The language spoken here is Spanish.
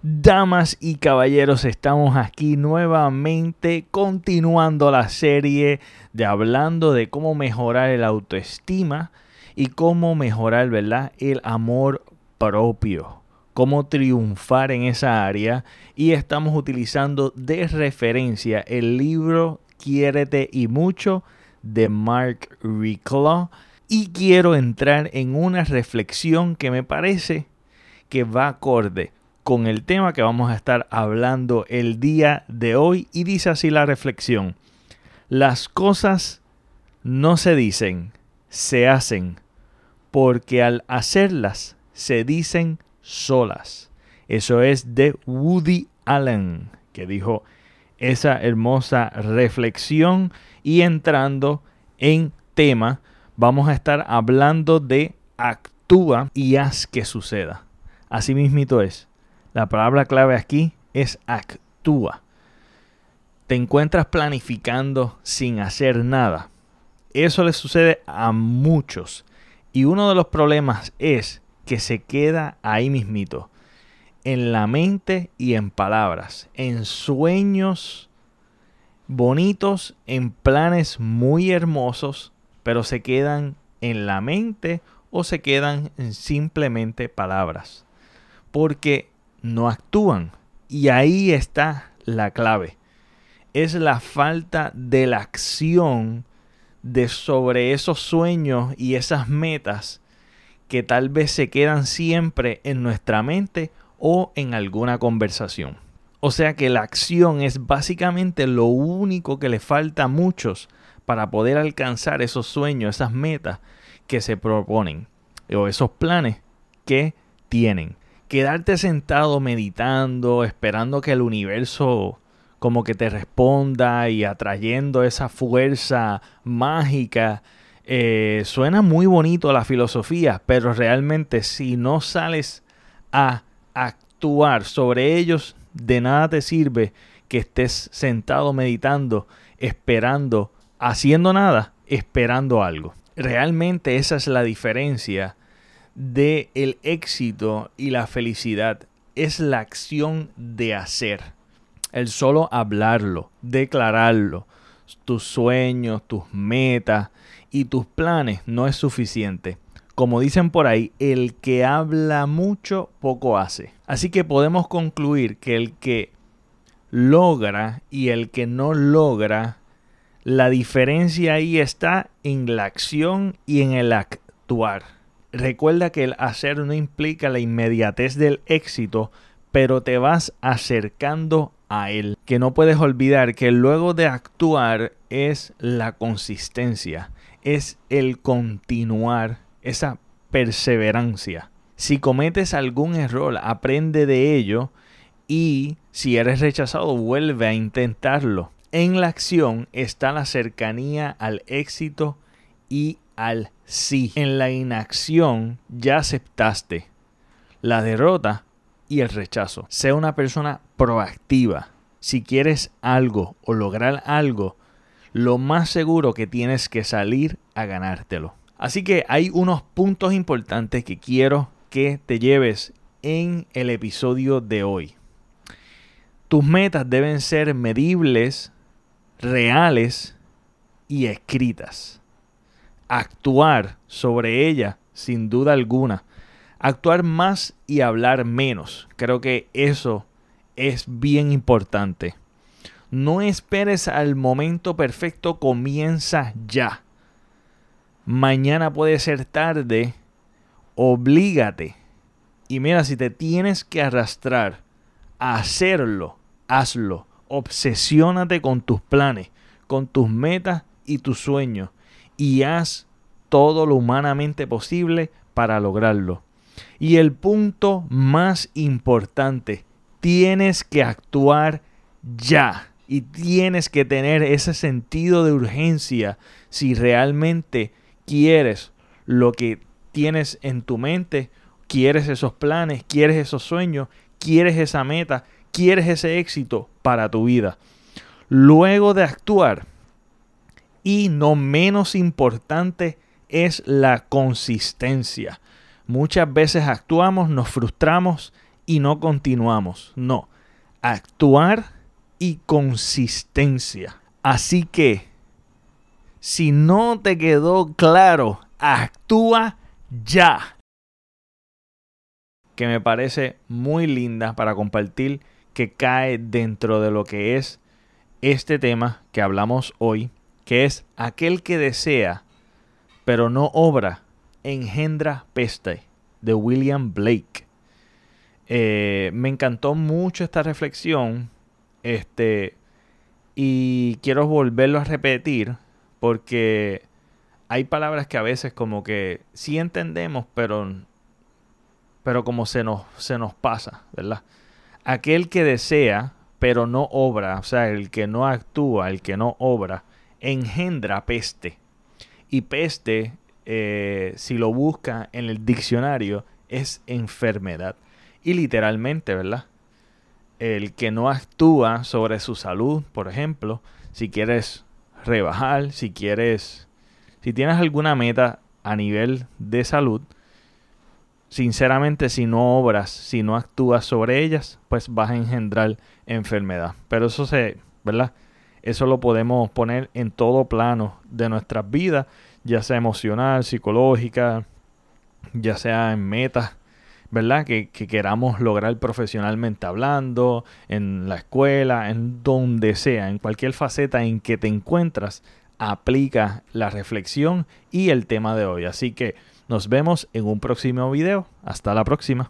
Damas y caballeros, estamos aquí nuevamente continuando la serie de hablando de cómo mejorar el autoestima y cómo mejorar, ¿verdad? El amor propio, cómo triunfar en esa área y estamos utilizando de referencia el libro Quiérete y mucho de Mark Reclaw y quiero entrar en una reflexión que me parece que va acorde con el tema que vamos a estar hablando el día de hoy y dice así la reflexión. Las cosas no se dicen, se hacen, porque al hacerlas se dicen solas. Eso es de Woody Allen, que dijo esa hermosa reflexión y entrando en tema, vamos a estar hablando de actúa y haz que suceda. Así mismito es. La palabra clave aquí es actúa. Te encuentras planificando sin hacer nada. Eso le sucede a muchos. Y uno de los problemas es que se queda ahí mismito. En la mente y en palabras. En sueños bonitos, en planes muy hermosos, pero se quedan en la mente o se quedan en simplemente palabras. Porque no actúan. Y ahí está la clave. Es la falta de la acción de sobre esos sueños y esas metas que tal vez se quedan siempre en nuestra mente o en alguna conversación. O sea que la acción es básicamente lo único que le falta a muchos para poder alcanzar esos sueños, esas metas que se proponen o esos planes que tienen quedarte sentado meditando, esperando que el universo como que te responda y atrayendo esa fuerza mágica. Eh, suena muy bonito la filosofía, pero realmente si no sales a actuar sobre ellos, de nada te sirve que estés sentado meditando, esperando, haciendo nada, esperando algo. Realmente esa es la diferencia de el éxito y la felicidad es la acción de hacer. El solo hablarlo, declararlo, tus sueños, tus metas y tus planes no es suficiente. Como dicen por ahí, el que habla mucho, poco hace. Así que podemos concluir que el que logra y el que no logra, la diferencia ahí está en la acción y en el actuar. Recuerda que el hacer no implica la inmediatez del éxito, pero te vas acercando a él. Que no puedes olvidar que luego de actuar es la consistencia, es el continuar, esa perseverancia. Si cometes algún error, aprende de ello y si eres rechazado, vuelve a intentarlo. En la acción está la cercanía al éxito y al sí. En la inacción ya aceptaste la derrota y el rechazo. Sea una persona proactiva. Si quieres algo o lograr algo, lo más seguro que tienes que salir a ganártelo. Así que hay unos puntos importantes que quiero que te lleves en el episodio de hoy. Tus metas deben ser medibles, reales y escritas actuar sobre ella, sin duda alguna. Actuar más y hablar menos. Creo que eso es bien importante. No esperes al momento perfecto, comienza ya. Mañana puede ser tarde, oblígate. Y mira, si te tienes que arrastrar a hacerlo, hazlo. Obsesiónate con tus planes, con tus metas y tus sueños y haz todo lo humanamente posible para lograrlo. Y el punto más importante, tienes que actuar ya y tienes que tener ese sentido de urgencia si realmente quieres lo que tienes en tu mente, quieres esos planes, quieres esos sueños, quieres esa meta, quieres ese éxito para tu vida. Luego de actuar, y no menos importante es la consistencia. Muchas veces actuamos, nos frustramos y no continuamos. No, actuar y consistencia. Así que, si no te quedó claro, actúa ya. Que me parece muy linda para compartir, que cae dentro de lo que es este tema que hablamos hoy, que es aquel que desea, pero no obra, engendra peste, de William Blake. Eh, me encantó mucho esta reflexión. Este. Y quiero volverlo a repetir. Porque hay palabras que a veces como que sí entendemos, pero. Pero como se nos, se nos pasa, ¿verdad? Aquel que desea, pero no obra, o sea, el que no actúa, el que no obra, engendra peste. Y peste, eh, si lo busca en el diccionario, es enfermedad. Y literalmente, ¿verdad? El que no actúa sobre su salud, por ejemplo, si quieres rebajar, si quieres, si tienes alguna meta a nivel de salud, sinceramente si no obras, si no actúas sobre ellas, pues vas a engendrar enfermedad. Pero eso se, ¿verdad? Eso lo podemos poner en todo plano de nuestras vidas, ya sea emocional, psicológica, ya sea en metas ¿verdad? Que, queramos lograr profesionalmente hablando, en la escuela, en donde sea, en cualquier faceta en que te encuentras, aplica la reflexión y el tema de hoy. Así que nos vemos en un próximo video. Hasta la próxima.